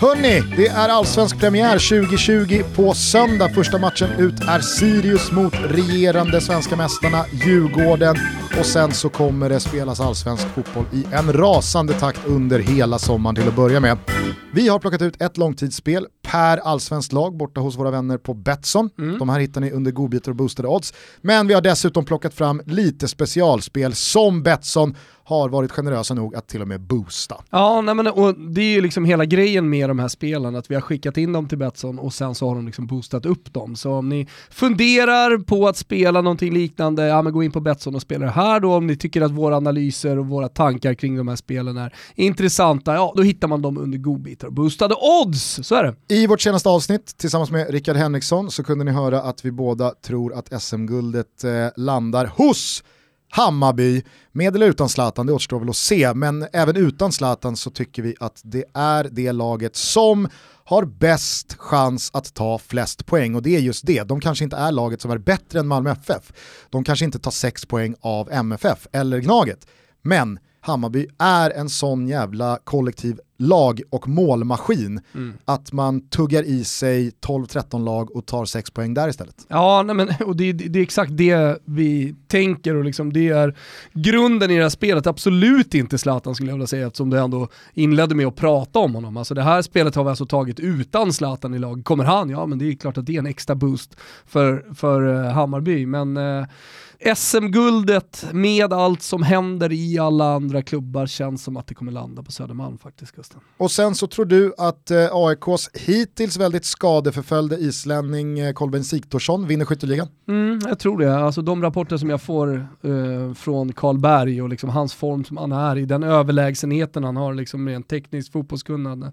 Hörni, det är allsvensk premiär 2020 på söndag. Första matchen ut är Sirius mot regerande svenska mästarna Djurgården. Och sen så kommer det spelas allsvensk fotboll i en rasande takt under hela sommaren till att börja med. Vi har plockat ut ett långtidsspel per allsvenskt lag borta hos våra vänner på Betsson. Mm. De här hittar ni under godbitar och boostade odds. Men vi har dessutom plockat fram lite specialspel som Betsson har varit generösa nog att till och med boosta. Ja, nej men, och det är ju liksom hela grejen med de här spelen, att vi har skickat in dem till Betsson och sen så har de liksom boostat upp dem. Så om ni funderar på att spela någonting liknande, ja men gå in på Betsson och spela det här då. Om ni tycker att våra analyser och våra tankar kring de här spelen är intressanta, ja då hittar man dem under godbitar och boostade odds. Så är det. I vårt senaste avsnitt tillsammans med Rickard Henriksson så kunde ni höra att vi båda tror att SM-guldet eh, landar hos Hammarby, med eller utan Zlatan, det återstår väl att se, men även utan Zlatan så tycker vi att det är det laget som har bäst chans att ta flest poäng och det är just det. De kanske inte är laget som är bättre än Malmö FF. De kanske inte tar sex poäng av MFF eller Gnaget. Men Hammarby är en sån jävla kollektiv lag och målmaskin mm. att man tuggar i sig 12-13 lag och tar 6 poäng där istället. Ja, nej men, och det, det, är exakt det vi tänker och liksom det är grunden i det här spelet. Absolut inte Zlatan skulle jag vilja säga eftersom du ändå inledde med att prata om honom. Alltså det här spelet har vi alltså tagit utan Zlatan i lag. Kommer han? Ja, men det är klart att det är en extra boost för, för uh, Hammarby. Men uh, SM-guldet med allt som händer i alla andra klubbar känns som att det kommer landa på Södermalm faktiskt Gusten. Och sen så tror du att eh, AIKs hittills väldigt skadeförföljde islänning eh, Kolbeinn Sigthorsson vinner skytteligan? Mm, jag tror det. Alltså de rapporter som jag får eh, från Karlberg och liksom hans form som han är i, den överlägsenheten han har liksom med en teknisk fotbollskunnande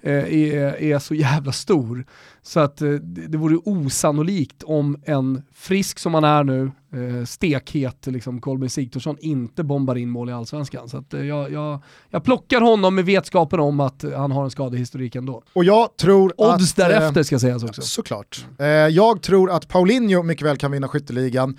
eh, är, är så jävla stor. Så att eh, det vore osannolikt om en frisk som han är nu, eh, stekhet liksom Kolbeinn Sigthorsson inte bombar in mål i allsvenskan. Så att, eh, jag, jag, jag plockar honom med vetskapen om att han har en skadehistorik ändå. Och jag tror Odds att, därefter ska sägas också. Såklart. jag tror att Paulinho mycket väl kan vinna skytteligan.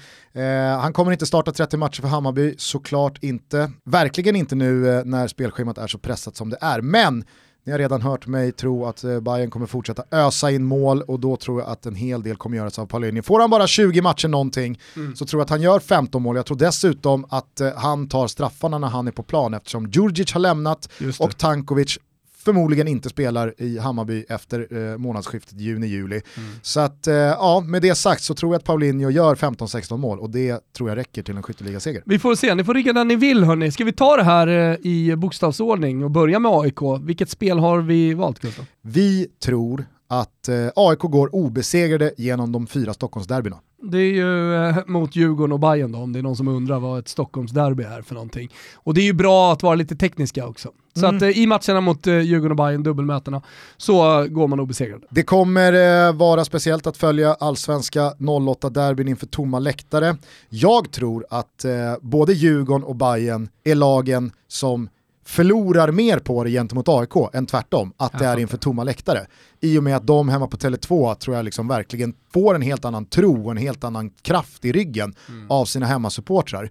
han kommer inte starta 30 matcher för Hammarby, såklart inte. Verkligen inte nu när spelschemat är så pressat som det är. Men ni har redan hört mig tro att eh, Bayern kommer fortsätta ösa in mål och då tror jag att en hel del kommer göras av Paulinho. Får han bara 20 matcher någonting mm. så tror jag att han gör 15 mål. Jag tror dessutom att eh, han tar straffarna när han är på plan eftersom Djurdjic har lämnat och Tankovic förmodligen inte spelar i Hammarby efter eh, månadsskiftet juni-juli. Mm. Så att, eh, ja, med det sagt så tror jag att Paulinho gör 15-16 mål och det tror jag räcker till en skytteligaseger. Vi får se, ni får rigga när ni vill hörni. Ska vi ta det här eh, i bokstavsordning och börja med AIK? Vilket spel har vi valt Gustav? Vi tror att eh, AIK går obesegrade genom de fyra Stockholmsderbyna. Det är ju eh, mot Djurgården och Bayern då, om det är någon som undrar vad ett Stockholmsderby är för någonting. Och det är ju bra att vara lite tekniska också. Så mm. att eh, i matcherna mot eh, Djurgården och Bayern, dubbelmötena, så går man obesegrad. Det kommer vara speciellt att följa allsvenska 08-derbyn inför tomma läktare. Jag tror att både Djurgården och Bayern är lagen som förlorar mer på det gentemot AIK än tvärtom, att det är inför tomma läktare. I och med att de hemma på Tele2 tror jag liksom verkligen får en helt annan tro och en helt annan kraft i ryggen mm. av sina hemmasupportrar.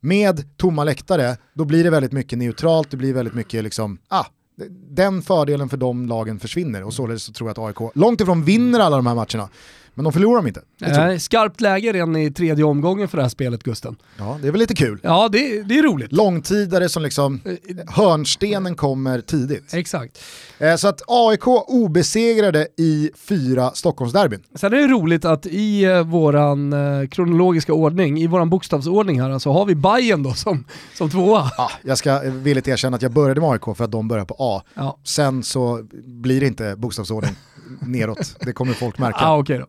Med tomma läktare, då blir det väldigt mycket neutralt, det blir väldigt mycket liksom, ah, den fördelen för de lagen försvinner och således så tror jag att AIK långt ifrån vinner alla de här matcherna. Men de förlorar de inte. Eh, skarpt läge redan i tredje omgången för det här spelet Gusten. Ja, det är väl lite kul. Ja, det, det är roligt. Långtidare som liksom, eh, hörnstenen kommer tidigt. Exakt. Eh, så att AIK obesegrade i fyra Stockholmsderbyn. Sen är det roligt att i eh, våran eh, kronologiska ordning, i våran bokstavsordning här, så alltså har vi Bayern då som, som tvåa. Ja, jag ska villigt erkänna att jag började med AIK för att de börjar på A. Ja. Sen så blir det inte bokstavsordning neråt, det kommer folk märka. Ah, okay då.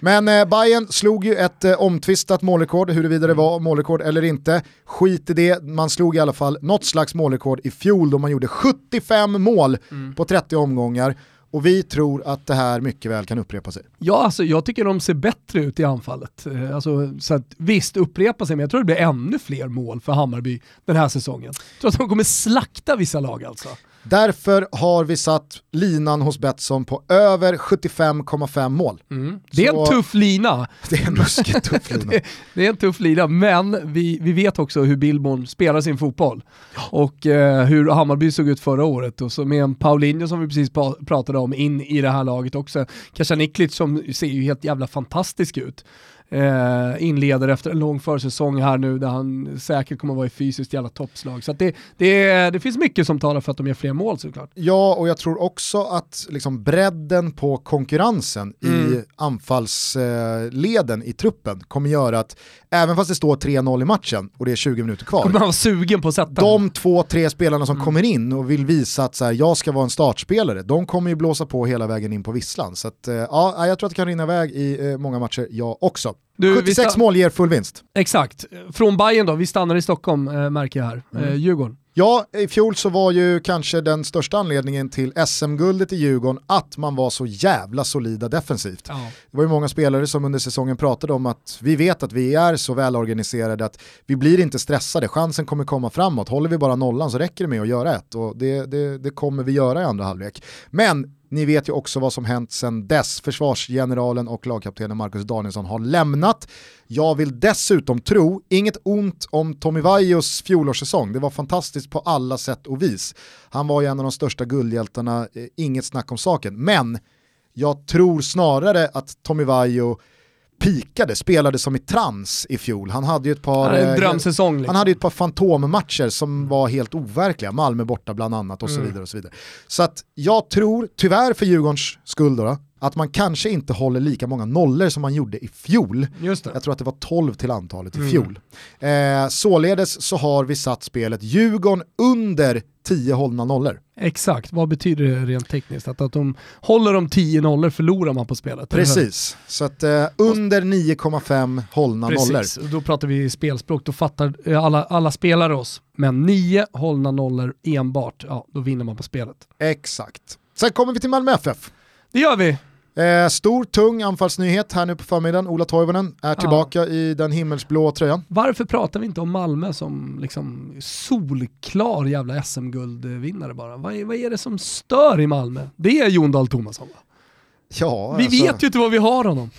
Men eh, Bayern slog ju ett eh, omtvistat målrekord, huruvida det var målrekord eller inte. Skit i det, man slog i alla fall något slags målrekord i fjol då man gjorde 75 mål mm. på 30 omgångar. Och vi tror att det här mycket väl kan upprepa sig. Ja, alltså, jag tycker de ser bättre ut i anfallet. Eh, alltså, så att, visst, upprepa sig, men jag tror det blir ännu fler mål för Hammarby den här säsongen. Jag tror att de kommer slakta vissa lag alltså. Därför har vi satt linan hos Betsson på över 75,5 mål. Mm. Det är Så- en tuff lina. Det är en ruskigt tuff lina. det, det är en tuff lina, men vi, vi vet också hur Billborn spelar sin fotboll. Och eh, hur Hammarby såg ut förra året. Och så med en Paulinho som vi precis pra- pratade om in i det här laget också. Kasaniklic som ser ju helt jävla fantastisk ut. Eh, inleder efter en lång försäsong här nu där han säkert kommer vara i fysiskt jävla toppslag. Så det, det, det finns mycket som talar för att de gör fler mål såklart. Ja, och jag tror också att liksom bredden på konkurrensen i Mm. anfallsleden i truppen kommer göra att även fast det står 3-0 i matchen och det är 20 minuter kvar, Kommer man vara sugen på att sätta de två, tre spelarna Mm. som kommer in och vill visa att så här, jag ska vara en startspelare, de kommer ju blåsa på hela vägen in på visslan. Så att, eh, ja, jag tror att det kan rinna iväg i eh, många matcher, jag också. Du, vi 76 sta- mål ger full vinst. Exakt. Från Bayern då, vi stannar i Stockholm eh, märker jag här. Mm. Eh, Djurgården. Ja, i fjol så var ju kanske den största anledningen till SM-guldet i Djurgården att man var så jävla solida defensivt. Ja. Det var ju många spelare som under säsongen pratade om att vi vet att vi är så välorganiserade att vi blir inte stressade, chansen kommer komma framåt, håller vi bara nollan så räcker det med att göra ett och det, det, det kommer vi göra i andra halvlek. Men ni vet ju också vad som hänt sedan dess. Försvarsgeneralen och lagkaptenen Marcus Danielsson har lämnat. Jag vill dessutom tro, inget ont om Tommy Vaios fjolårssäsong, det var fantastiskt på alla sätt och vis. Han var ju en av de största guldhjältarna, eh, inget snack om saken. Men jag tror snarare att Tommy Vaiho pikade, spelade som i trans i fjol. Han hade ju ett par... Ja, eh, drömsäsong liksom. han hade ett par fantommatcher som var helt overkliga, Malmö borta bland annat och så Mm. vidare. och Så vidare. Så att jag tror, tyvärr för Djurgårdens skull då, att man kanske inte håller lika många nollor som man gjorde i fjol. Just det. Jag tror att det var 12 till antalet i Mm. fjol. Eh, således så har vi satt spelet Djurgården under 10 hållna nollor. Exakt, vad betyder det rent tekniskt? Att, att de håller de 10 nollor förlorar man på spelet? Precis, så att eh, under 9,5 hållna nollor. Precis, och då pratar vi spelspråk, då fattar eh, alla, alla spelare oss. Men 9 hållna nollor enbart, ja då vinner man på spelet. Exakt. Sen kommer vi till Malmö FF. Det gör vi! Eh, stor, tung anfallsnyhet här nu på förmiddagen. Ola Toivonen är tillbaka i den himmelsblå tröjan. Varför pratar vi inte om Malmö som liksom solklar jävla SM-guldvinnare bara? Vad är, vad är det som stör i Malmö? Det är Jon Dahl Tomasson va? Ja, Vi alltså, vet ju inte vad vi har honom.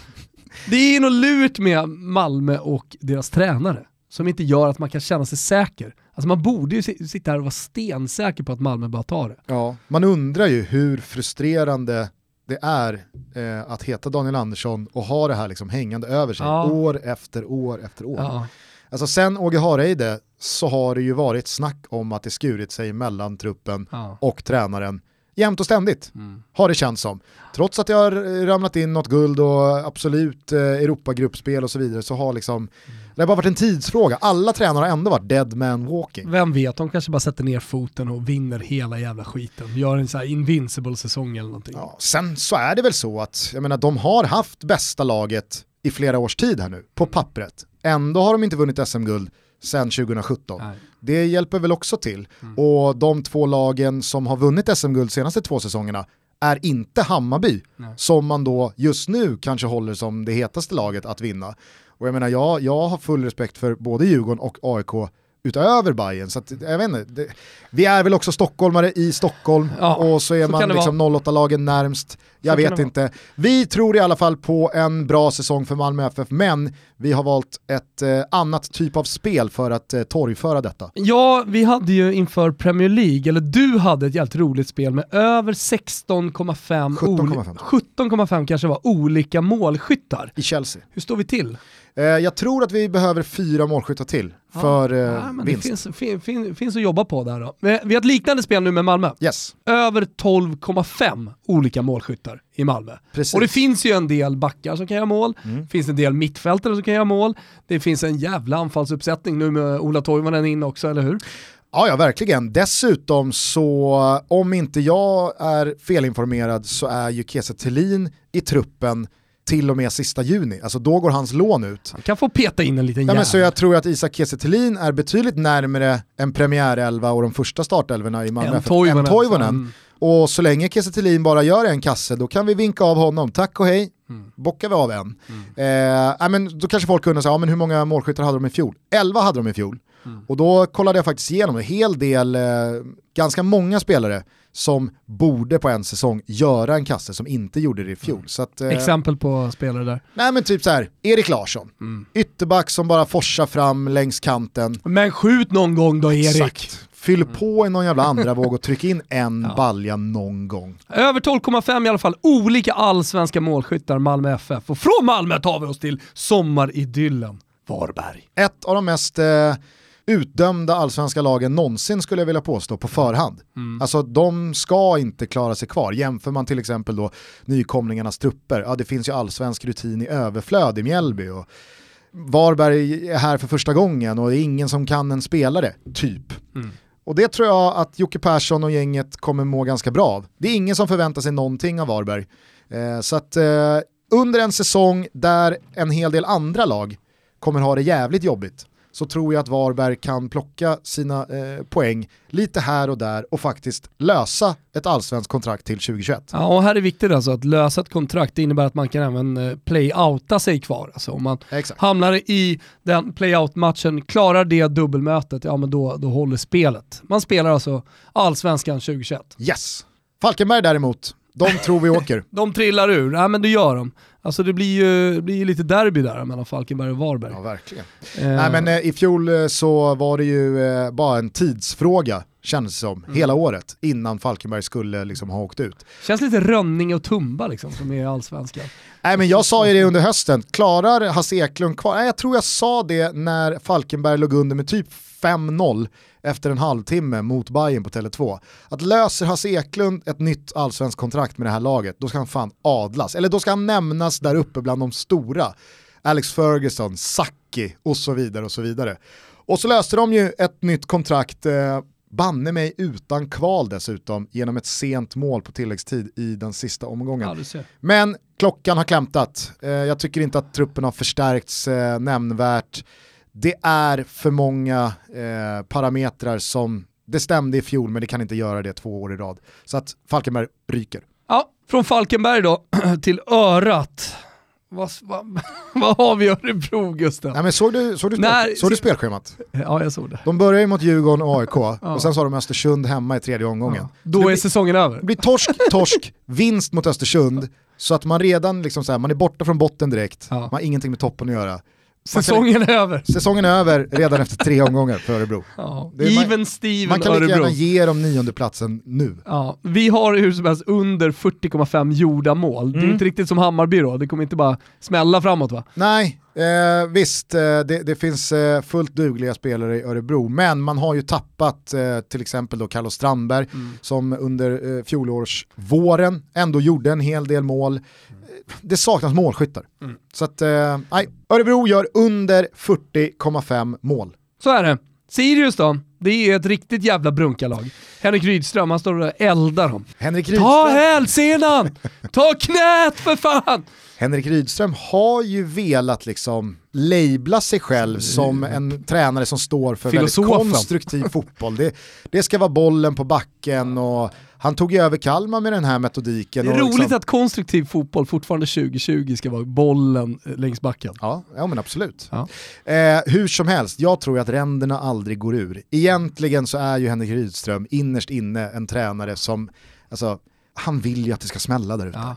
Det är något lurt med Malmö och deras tränare som inte gör att man kan känna sig säker. Alltså man borde ju si- sitta här och vara stensäker på att Malmö bara tar det. Ja, man undrar ju hur frustrerande det är eh, att heta Daniel Andersson och ha det här liksom hängande över sig Ja. år efter år efter år. Ja. Alltså sen Åge Hareide så har det ju varit snack om att det skurit sig mellan truppen Ja. och tränaren jämt och ständigt. Mm. Har det känts som. Trots att det har ramlat in något guld och absolut eh, Europagruppspel och så vidare så har liksom, det har bara varit en tidsfråga. Alla tränare har ändå varit dead man walking. Vem vet, de kanske bara sätter ner foten och vinner hela jävla skiten. Gör en sån här invincible säsong eller någonting. Ja, sen så är det väl så att, jag menar de har haft bästa laget i flera års tid här nu, på pappret. Ändå har de inte vunnit SM-guld sedan 2017. Nej. Det hjälper väl också till. Mm. Och de två lagen som har vunnit SM-guld senaste två säsongerna är inte Hammarby, Nej. som man då just nu kanske håller som det hetaste laget att vinna. Och jag menar, jag, jag har full respekt för både Djurgården och AIK utöver Bayern så att, jag vet inte, det, vi är väl också stockholmare i Stockholm Ja, och så är så man liksom 08-lagen närmst. Jag Så vet inte. Vi tror i alla fall på en bra säsong för Malmö FF, men vi har valt ett eh, annat typ av spel för att eh, torgföra detta. Ja, vi hade ju inför Premier League, eller du hade ett jävligt roligt spel med över 16,5 17,5. 17,5 kanske var olika målskyttar. I Chelsea. Hur står vi till? Eh, jag tror att vi behöver fyra målskyttar till för eh, Ja, men det vinst. finns, fin, fin, finns att jobba på där då. Men Vi har ett liknande spel nu med Malmö. Yes, Över 12,5 olika målskyttar i Malmö. precis. Och det finns ju en del backar som kan göra mål, Mm. det finns en del mittfältare som kan göra mål, det finns en jävla anfallsuppsättning nu med Ola Toivonen in också, eller hur? Ja, ja, verkligen. Dessutom så, om inte jag är felinformerad så är ju Kiese Thelin i truppen till och med sista juni. Alltså då går hans lån ut. Han kan få peta in en liten Ja, jävel. men så jag tror att Isak Kiese är betydligt närmare en premiärelva och de första startelvorna i Malmö än Toivonen. Mm. Och så länge Kiese bara gör en kasse, då kan vi vinka av honom. Tack och hej, Mm. bockar vi av en. Eh, ja, men då kanske folk så, här, ja, men hur många målskyttar hade de i fjol? 11 hade de i fjol. Mm. Och då kollade jag faktiskt igenom en hel del, eh, ganska många spelare som borde på en säsong göra en kasse som inte gjorde det i fjol. Mm. Så att, eh, Exempel på spelare där? Nej men typ så här, Erik Larsson, mm. ytterback som bara forsar fram längs kanten. Men skjut någon gång då Erik! Exakt. Fyll mm. på i någon jävla andra våg och tryck in en ja. balja någon gång. Över 12,5 i alla fall, olika allsvenska målskyttar Malmö FF. Och från Malmö tar vi oss till sommaridyllen Varberg. Ett av de mest eh, utdömda allsvenska lagen någonsin skulle jag vilja påstå på förhand. Mm. Alltså de ska inte klara sig kvar. Jämför man till exempel då nykomlingarnas trupper, ja det finns ju allsvensk rutin i överflöd i Mjällby och Varberg är här för första gången och det är ingen som kan en spelare, typ. Mm. Och det tror jag att Jocke Persson och gänget kommer må ganska bra av. Det är ingen som förväntar sig någonting av Varberg. Eh, så att eh, under en säsong där en hel del andra lag kommer ha det jävligt jobbigt så tror jag att Varberg kan plocka sina eh, poäng lite här och där och faktiskt lösa ett allsvenskt kontrakt till 2021. Ja, och här är viktigt alltså att lösa ett kontrakt, det innebär att man kan även eh, play-outa sig kvar. Alltså om man Exakt. hamnar i den play-out-matchen, klarar det dubbelmötet, ja men då, då håller spelet. Man spelar alltså allsvenskan 2021. Yes! Falkenberg däremot, de tror vi åker. de trillar ur, ja men det gör de. Alltså det blir ju, det blir ju lite derby där mellan Falkenberg och Varberg. Ja verkligen. Eh. Nej men eh, i fjol eh, så var det ju eh, bara en tidsfråga kändes det som, mm. hela året innan Falkenberg skulle liksom ha åkt ut. Känns lite Rönning och Tumba liksom som är i allsvenskan. Nej men jag sa ju det under hösten, klarar Hasse Eklund kvar? Nej, jag tror jag sa det när Falkenberg låg under med typ 5-0 efter en halvtimme mot Bayern på Tele2. Att löser Hasse Eklund ett nytt allsvenskt kontrakt med det här laget, då ska han fan adlas. Eller då ska han nämnas där uppe bland de stora. Alex Ferguson, Sacchi och så vidare och så vidare. Och så löste de ju ett nytt kontrakt, eh, banne mig utan kval dessutom, genom ett sent mål på tilläggstid i den sista omgången. Ja, Men klockan har klämtat. Eh, jag tycker inte att truppen har förstärkts eh, nämnvärt det är för många eh, parametrar som det stämde i fjol men det kan inte göra det två år i rad. Så att Falkenberg ryker. Ja, från Falkenberg då till Örat. Vad, vad, vad har vi i Örebro Gustav? Nej, men såg du, såg du, Nej, såg du spelschemat? Ja jag såg det. De börjar ju mot Djurgården och AIK ja. och sen så har de Östersund hemma i tredje omgången. Ja. Då är blir, säsongen över. Det blir torsk, torsk, vinst mot Östersund så att man redan liksom så här, man är borta från botten direkt, ja. man har ingenting med toppen att göra. Säsongen är över. Säsongen är över redan efter tre omgångar för Örebro. Ja. Even Steven Man kan lika gärna ge dem niondeplatsen nu. Ja. Vi har hur som helst under 40,5 gjorda mål. Mm. Det är mm. inte riktigt som Hammarby då, det kommer inte bara smälla framåt va? Nej, eh, visst eh, det, det, finns eh, fullt dugliga spelare i Örebro, men man har ju tappat eh, till exempel då Carlos Strandberg mm. som under eh, fjolårsvåren ändå gjorde en hel del mål det saknas målskyttar. Mm. Så att, eh, nej, Örebro gör under 40,5 mål. Så är det. Sirius då? Det är ett riktigt jävla brunkalag. Henrik Rydström, han står och eldar dem. Henrik Rydström. Ta hälsenan! Ta knät för fan! Henrik Rydström har ju velat liksom labla sig själv som en tränare som står för Filosofen. väldigt konstruktiv fotboll. Det, det ska vara bollen på backen och han tog ju över Kalmar med den här metodiken. Det är roligt liksom... att konstruktiv fotboll fortfarande 2020 ska vara bollen eh, längs backen. Ja, ja men absolut. Ja. Eh, hur som helst, jag tror att ränderna aldrig går ur. Egentligen så är ju Henrik Rydström innerst inne en tränare som, alltså, han vill ju att det ska smälla där ute. Ja.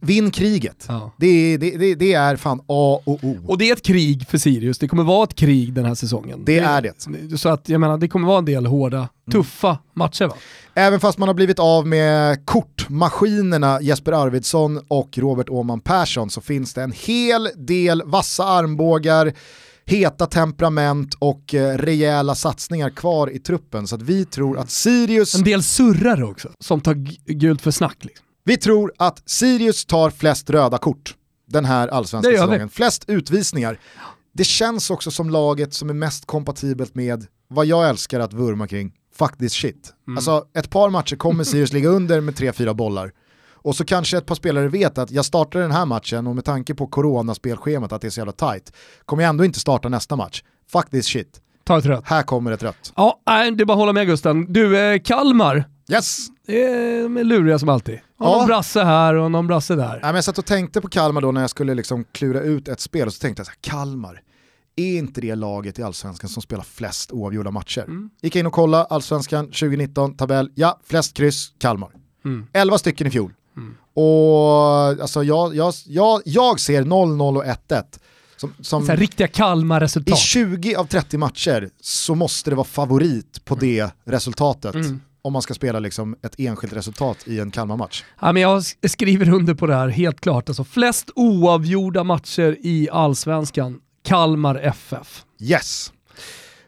Vinn kriget. Ja. Det, det, det, är fan A och O. Och det är ett krig för Sirius, det kommer vara ett krig den här säsongen. Det, är det. Så att jag menar, det kommer vara en del hårda, mm. tuffa matcher va? Även fast man har blivit av med kortmaskinerna Jesper Arvidsson och Robert Åman Persson så finns det en hel del vassa armbågar, heta temperament och eh, rejäla satsningar kvar i truppen. Så att vi tror att Sirius... En del surrare också, som tar gult för snack. Liksom. Vi tror att Sirius tar flest röda kort den här allsvenska säsongen. Flest utvisningar. Det känns också som laget som är mest kompatibelt med vad jag älskar att vurma kring, faktiskt shit. Mm. Alltså ett par matcher kommer Sirius ligga under med 3-4 bollar. Och så kanske ett par spelare vet att jag startar den här matchen och med tanke på coronaspelschemat att det är så jävla tight, kommer jag ändå inte starta nästa match. Faktiskt shit. Ta ett rött. Här kommer ett rött. Ja, det är bara att hålla med Gusten. Du, eh, Kalmar. Yes. Det är luriga som alltid. Och ja. någon brasse här och någon brasse där. Ja, men jag satt och tänkte på Kalmar då när jag skulle liksom klura ut ett spel och så tänkte jag så här, Kalmar, är inte det laget i allsvenskan som spelar flest oavgjorda matcher. Mm. Gick in och kolla allsvenskan 2019, tabell, ja, flest kryss, Kalmar. Mm. 11 stycken i fjol. Mm. Och alltså jag, jag, jag, jag ser 0-0 och 1-1. Som, som riktiga I Kalmar-resultat. 20 av 30 matcher så måste det vara favorit på det resultatet. Mm. Om man ska spela liksom ett enskilt resultat i en Kalmar-match. Ja, men jag sk- skriver under på det här, helt klart. Alltså, flest oavgjorda matcher i allsvenskan, Kalmar FF. Yes.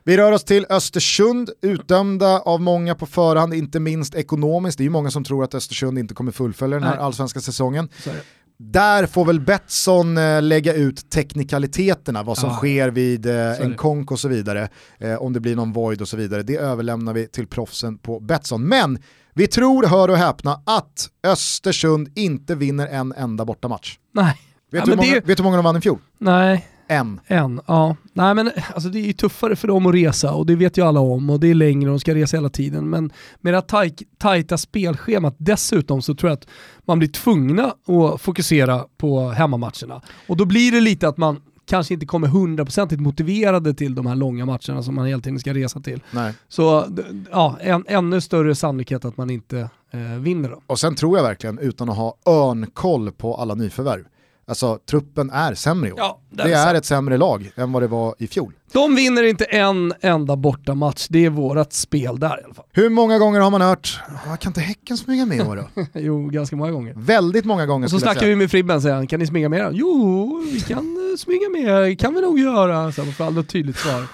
Vi rör oss till Östersund, utdömda av många på förhand, inte minst ekonomiskt. Det är ju många som tror att Östersund inte kommer fullfölja den här Nej. allsvenska säsongen. Det. Där får väl Betsson eh, lägga ut teknikaliteterna, vad som Ja. sker vid eh, en konk och så vidare, eh, om det blir någon void och så vidare. Det överlämnar vi till proffsen på Betsson. Men vi tror, hör och häpna, att Östersund inte vinner en enda bortamatch. Nej. Vet, Ja, du många, det- vet du hur många de vann i fjol? Nej, En. en. Ja. Nej men alltså det är ju tuffare för dem att resa och det vet ju alla om och det är längre och de ska resa hela tiden. Men med det här taj- tajta spelschemat dessutom så tror jag att man blir tvungna att fokusera på hemmamatcherna. Och då blir det lite att man kanske inte kommer hundraprocentigt motiverade till de här långa matcherna som man hela tiden ska resa till. Nej. Så ja, en, ännu större sannolikhet att man inte eh, vinner då. Och sen tror jag verkligen, utan att ha örnkoll på alla nyförvärv, alltså truppen är sämre i år. Ja, det är ett sämre lag än vad det var i fjol. De vinner inte en enda bortamatch, det är vårat spel där i alla fall. Hur många gånger har man hört, "Ah, kan inte Häcken smyga med i år då? jo, ganska många gånger. Väldigt många gånger Och så snackar vi med Fribben säger han, kan ni smyga med? Jo, vi kan eh, smyga med, kan vi nog göra. Så man får aldrig ett tydligt svar.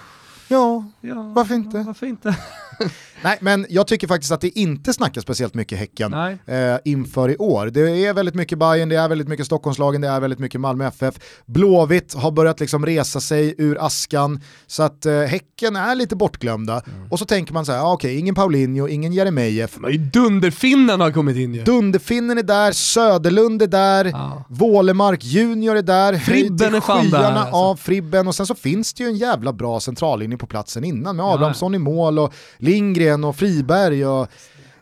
Ja, Ja, Varför inte? Varför inte? nej men jag tycker faktiskt att det inte snackas speciellt mycket Häcken eh, inför i år. Det är väldigt mycket Bayern, det är väldigt mycket Stockholmslagen, det är väldigt mycket Malmö FF. Blåvitt har börjat liksom resa sig ur askan, så att eh, Häcken är lite bortglömda. Mm. Och så tänker man så här, ah, okej, ingen Paulinho, ingen Jeremejeff, Dunderfinnen har kommit in ju. Dunderfinnen är där, Söderlund är där, Ja. Wålemark Junior är där, Fribben är fan där, alltså. av Fribben och sen så finns det ju en jävla bra centrallinje på platsen innan med Abrahamsson i mål och Lindgren och Friberg och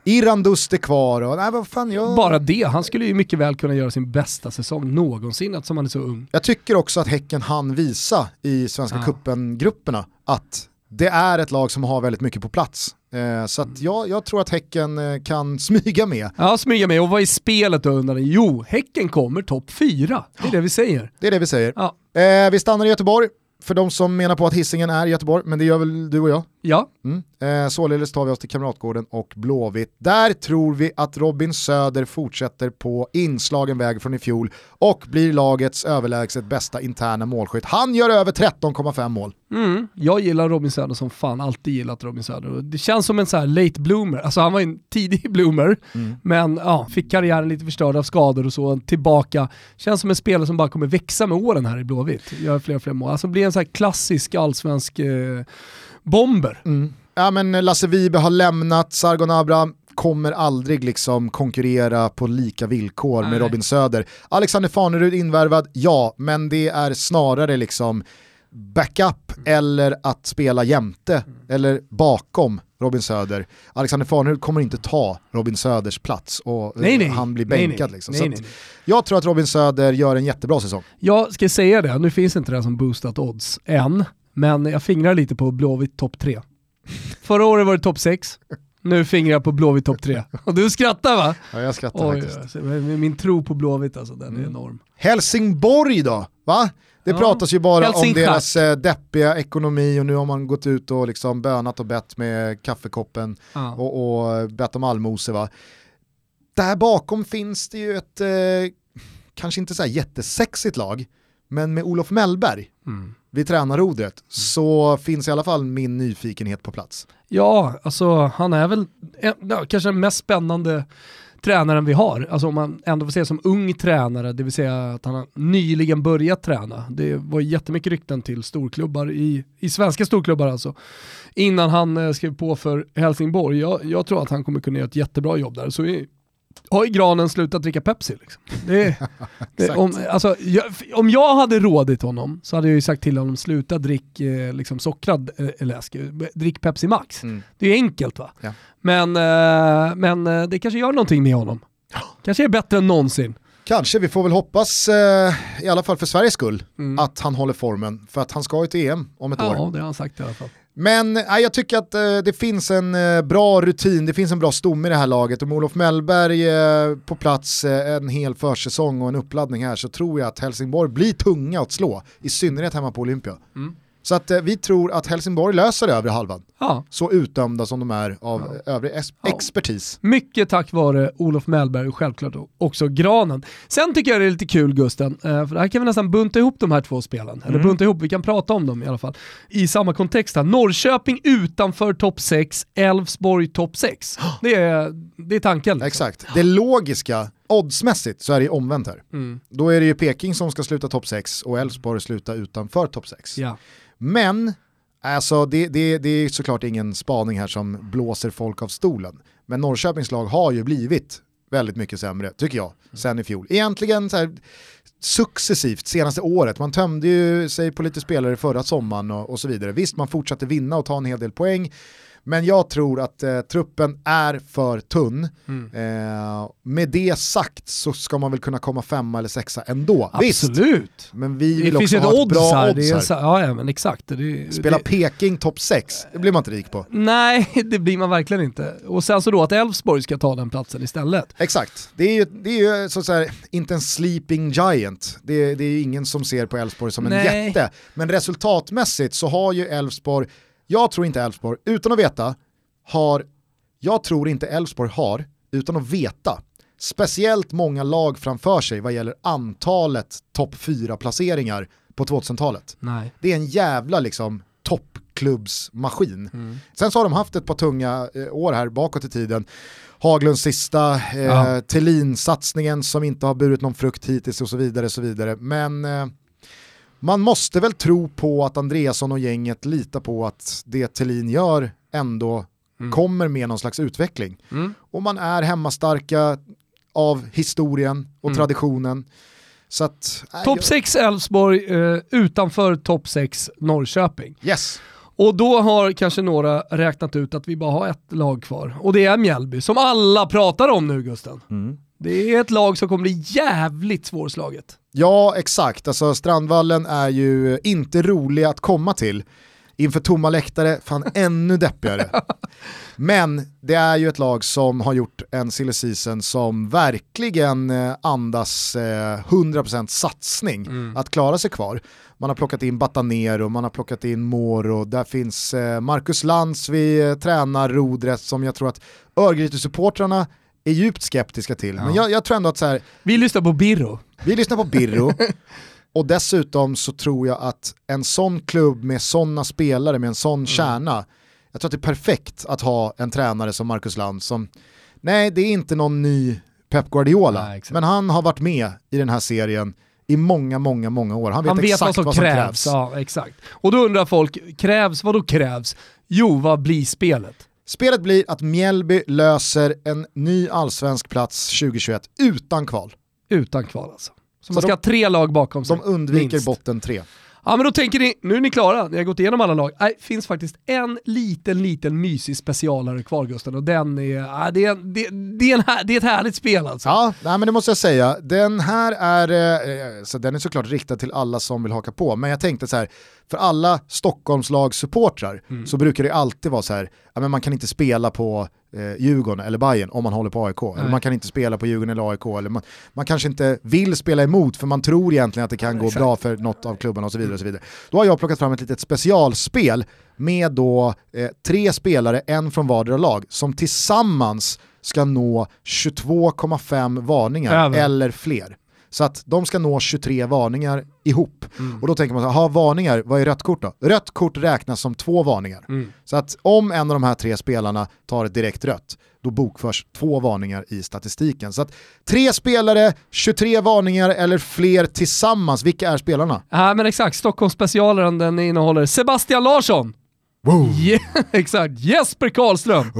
Irandust är kvar och nej vad fan jag... Bara det, han skulle ju mycket väl kunna göra sin bästa säsong någonsin eftersom han är så ung. Jag tycker också att Häcken han visa i Svenska Ja. cupen-grupperna att det är ett lag som har väldigt mycket på plats. Eh, så att jag, jag tror att Häcken eh, kan smyga med. Ja, smyga med. Och vad är spelet då undrar ni? Jo, Häcken kommer topp fyra. Det är det vi säger. Det är det vi säger. Ja. Eh, vi stannar i Göteborg, för de som menar på att hissingen är Göteborg, men det gör väl du och jag. Ja, Mm. Eh, således tar vi oss till Kamratgården och Blåvitt. Där tror vi att Robin Söder fortsätter på inslagen väg från i fjol och blir lagets överlägset bästa interna målskytt. Han gör över 13,5 mål. Mm. Jag gillar Robin Söder som fan, alltid gillat Robin Söder. Det känns som en så här late bloomer, alltså han var en tidig bloomer, men ja, fick karriären lite förstörd av skador och så, tillbaka. Känns som en spelare som bara kommer växa med åren här i Blåvitt, gör fler och fler mål. Alltså blir en så klassisk allsvensk eh, bomber. Ja men Lasse Vibe har lämnat, Sargon Abraham kommer aldrig liksom konkurrera på lika villkor med Nej. Robin Söder. Alexander Farnerud invärvad, ja, men det är snarare liksom backup eller att spela jämte eller bakom Robin Söder. Alexander Farnerud kommer inte ta Robin Söders plats och Nej, nej. han blir bänkad. nej. Liksom. Nej, Så nej, att nej. Jag tror att Robin Söder gör en jättebra säsong. Jag ska säga det, nu finns inte det som boostat odds än, men jag fingrar lite på Blåvitt topp 3. Förra året var det topp 6, nu fingrar jag på Blåvitt topp 3. Och du skrattar va? Ja, jag skrattar Oj, faktiskt. min tro på Blåvitt alltså, den är enorm. Helsingborg då? Va? Det Ja. pratas ju bara om deras eh, deppiga ekonomi och nu har man gått ut och liksom bönat och bett med kaffekoppen Ja. och, och bett om allmose va. Där bakom finns det ju ett, eh, kanske inte så här jättesexigt lag, men med Olof Mellberg Mm. vid tränarrodret så finns i alla fall min nyfikenhet på plats. Ja, alltså han är väl en, kanske den mest spännande tränaren vi har. Alltså om man ändå får se som ung tränare, det vill säga att han har nyligen börjat träna. Det var jättemycket rykten till storklubbar, i, i svenska storklubbar alltså, innan han eh, skrev på för Helsingborg. Jag, jag tror att han kommer kunna göra ett jättebra jobb där. Så har ju granen slutat dricka Pepsi. Liksom. Det, det, om, alltså, jag, om jag hade rådit honom så hade jag ju sagt till honom sluta drick eh, liksom sockrad eh, läsk, drick Pepsi Max. Mm. Det är ju enkelt va? Ja. Men, eh, men eh, det kanske gör någonting med honom. Kanske är bättre än någonsin. Kanske, vi får väl hoppas, eh, i alla fall för Sveriges skull, mm. att han håller formen. För att han ska ju till EM om ett ja, år. Ja, det har han sagt i alla fall. Men äh, jag tycker att äh, det finns en äh, bra rutin, det finns en bra stomme i det här laget. Och med Olof Mellberg eh, på plats eh, en hel försäsong och en uppladdning här så tror jag att Helsingborg blir tunga att slå. I synnerhet hemma på Olympia. Mm. Så att eh, vi tror att Helsingborg löser övre halvan. Ja. Så utdömda som de är av ja. övrig ja. expertis. Mycket tack vare Olof Mellberg och självklart också Granen. Sen tycker jag det är lite kul Gusten, eh, för här kan vi nästan bunta ihop de här två spelen. Mm. Eller bunta ihop, vi kan prata om dem i alla fall. I samma kontext här. Norrköping utanför topp 6, Elfsborg topp 6. Det är, det är tanken. Liksom. Exakt. Det logiska oddsmässigt så är det omvänt här. Mm. Då är det ju Peking som ska sluta topp 6 och Elfsborg sluta utanför topp 6. Ja. Men alltså, det, det, det är såklart ingen spaning här som blåser folk av stolen. Men Norrköpings lag har ju blivit väldigt mycket sämre, tycker jag, sen i fjol. Egentligen så här, successivt senaste året. Man tömde ju sig på lite spelare förra sommaren och, och så vidare. Visst, man fortsatte vinna och ta en hel del poäng. Men jag tror att eh, truppen är för tunn. Mm. Eh, med det sagt så ska man väl kunna komma femma eller sexa ändå. Absolut. Visst, men vi vill det också ha ett odds bra här. odds här. ja, ja, men exakt. Det, Spela det, Peking topp 6, det blir man inte rik på. Nej, det blir man verkligen inte. Och sen så då att Elfsborg ska ta den platsen istället. Exakt. Det är ju, det är ju så att säga, inte en sleeping giant. Det, det är ju ingen som ser på Elfsborg som en Nej. jätte. Men resultatmässigt så har ju Elfsborg jag tror inte Elfsborg, utan att veta, har, jag tror inte Elfsborg har, utan att veta, speciellt många lag framför sig vad gäller antalet topp 4-placeringar på 2000-talet. Nej. Det är en jävla liksom toppklubbsmaskin. Mm. Sen så har de haft ett par tunga eh, år här bakåt i tiden. Haglunds sista, eh, ja. Thelin-satsningen som inte har burit någon frukt hittills och så vidare. Så vidare. Men eh, man måste väl tro på att Andreasson och gänget litar på att det Thelin gör ändå mm. kommer med någon slags utveckling. Mm. Och man är hemmastarka av historien och mm. traditionen. Topp 6 Elfsborg, eh, utanför topp 6 Norrköping. Yes. Och då har kanske några räknat ut att vi bara har ett lag kvar. Och det är Mjällby, som alla pratar om nu Gusten. Mm. Det är ett lag som kommer bli jävligt svårslaget. Ja, exakt. Alltså, Strandvallen är ju inte rolig att komma till. Inför tomma läktare, fan ännu deppigare. Men det är ju ett lag som har gjort en silly season som verkligen eh, andas 100% eh, satsning mm. att klara sig kvar. Man har plockat in Batanero, man har plockat in Moro, där finns eh, Marcus Lantz vid tränarrodret som jag tror att Örgryte-supportrarna är djupt skeptiska till. Ja. Men jag, jag, tror ändå att så här, Vi lyssnar på Birro. Vi lyssnar på Birro. och dessutom så tror jag att en sån klubb med sådana spelare, med en sån mm. kärna, jag tror att det är perfekt att ha en tränare som Marcus Land som, nej det är inte någon ny Pep Guardiola, nej, men han har varit med i den här serien i många, många, många år. Han vet, han vet exakt vad som, vad som krävs. krävs. Ja, exakt. Och då undrar folk, krävs, vad då krävs? Jo, vad blir spelet? Spelet blir att Mjällby löser en ny allsvensk plats 2021 utan kval. Utan kval alltså. Så, Så man ska de, ha tre lag bakom sig. De undviker minst. botten tre. Ja men då tänker ni, nu är ni klara, ni har gått igenom alla lag. Nej, det finns faktiskt en liten, liten mysig specialare kvar Gusten och den är, ja, det, är, det, det, är en det är ett härligt spel alltså. Ja, nej, men det måste jag säga. Den här är, eh, så den är såklart riktad till alla som vill haka på, men jag tänkte så här, för alla Stockholmslagssupportrar mm. så brukar det alltid vara så här, ja, men man kan inte spela på eh, Djurgården eller Bayern om man håller på AIK. Eller man kan inte spela på Djurgården eller AIK. Eller man, man kanske inte vill spela emot för man tror egentligen att det kan gå Exakt. bra för något av klubbarna och så vidare. Och så vidare. Då har jag plockat fram ett litet specialspel med då eh, tre spelare, en från vardera lag, som tillsammans ska nå 22,5 varningar Över. eller fler. Så att de ska nå 23 varningar ihop. Mm. Och då tänker man så här, varningar, vad är rött kort då? Rött kort räknas som två varningar. Mm. Så att om en av de här tre spelarna tar ett direkt rött, då bokförs två varningar i statistiken. Så att tre spelare, 23 varningar eller fler tillsammans, vilka är spelarna? Ja men exakt, Stockholmsspecialaren den innehåller Sebastian Larsson, Wow. Yeah, exakt, Jesper Karlström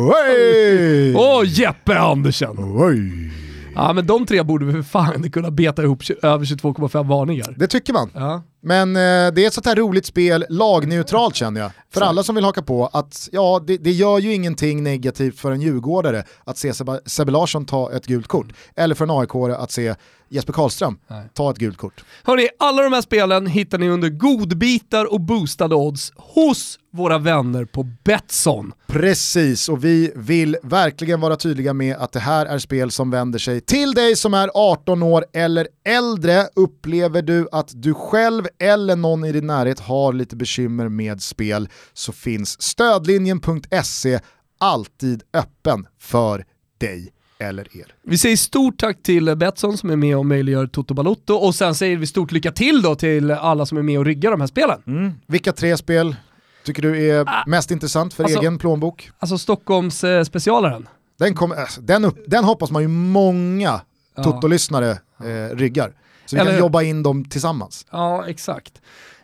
och Jeppe Andersen. Oj. Ja men de tre borde vi för fan kunna beta ihop över 22,5 varningar. Det tycker man. Ja. Men eh, det är ett sånt här roligt spel, lagneutralt känner jag. För så. alla som vill haka på att ja, det, det, gör ju ingenting negativt för en djurgårdare att se Sebbe Larsson ta ett gult kort. Eller för en aik att se Jesper Karlström Nej. ta ett gult kort. Hörni, alla de här spelen hittar ni under godbitar och boostade odds hos våra vänner på Betsson. Precis, och vi vill verkligen vara tydliga med att det här är spel som vänder sig till dig som är 18 år eller äldre. Upplever du att du själv eller någon i din närhet har lite bekymmer med spel så finns stödlinjen.se alltid öppen för dig eller er. Vi säger stort tack till Betsson som är med och möjliggör Toto Balotto och sen säger vi stort lycka till då till alla som är med och riggar de här spelen. Mm. Vilka tre spel tycker du är ah. mest intressant för alltså, egen plånbok? Alltså Stockholms eh, specialaren. Den, kom, äh, den, upp, den hoppas man ju många ja. Toto-lyssnare eh, ryggar. Så vi Eller, kan jobba in dem tillsammans. Ja, exakt.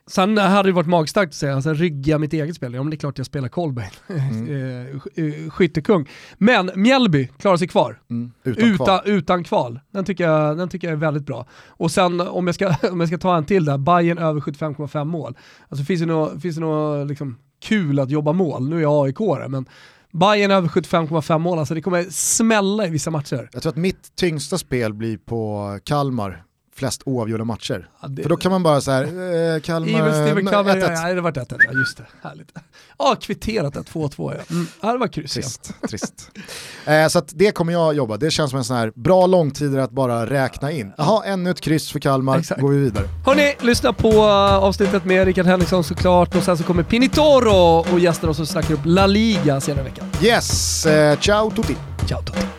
Sen hade det varit magstarkt att säga, alltså, rygga mitt eget spel. Ja men det är klart jag spelar Colbain, mm. Eh, eh, skyttekung. Men Mjällby klarar sig kvar. Mm. Utan, utan, kval. utan kval. Den tycker, jag, den tycker jag är väldigt bra. Och sen om jag ska, om jag ska ta en till där, Bayern över 75,5 mål. Alltså finns det något, finns det något liksom, kul att jobba mål? Nu är jag aik men Bayern över 75,5 mål, alltså det kommer smälla i vissa matcher. Jag tror att mitt tyngsta spel blir på Kalmar flest oavgjorda matcher. Ja, det, För då kan man bara såhär, eh, Kalmar... Even Steven Kalmar, ja, ja, det var 1 ja just det, härligt. Ja, kvitterat ett 2-2 ja. Mm, ja, det var kryss Trist, trist. Eh, så det kommer jag jobba, det känns som en sån här bra långtider att bara räkna in. Jaha, ännu ett kryss för Kalmar, Exakt. går vi vidare. Hörni, lyssna på uh, avsnittet med Rickard Henriksson såklart och sen så kommer Pinitoro och gäster oss och snackar upp La Liga senare i veckan. Yes, eh, ciao tutti. Ciao tutti.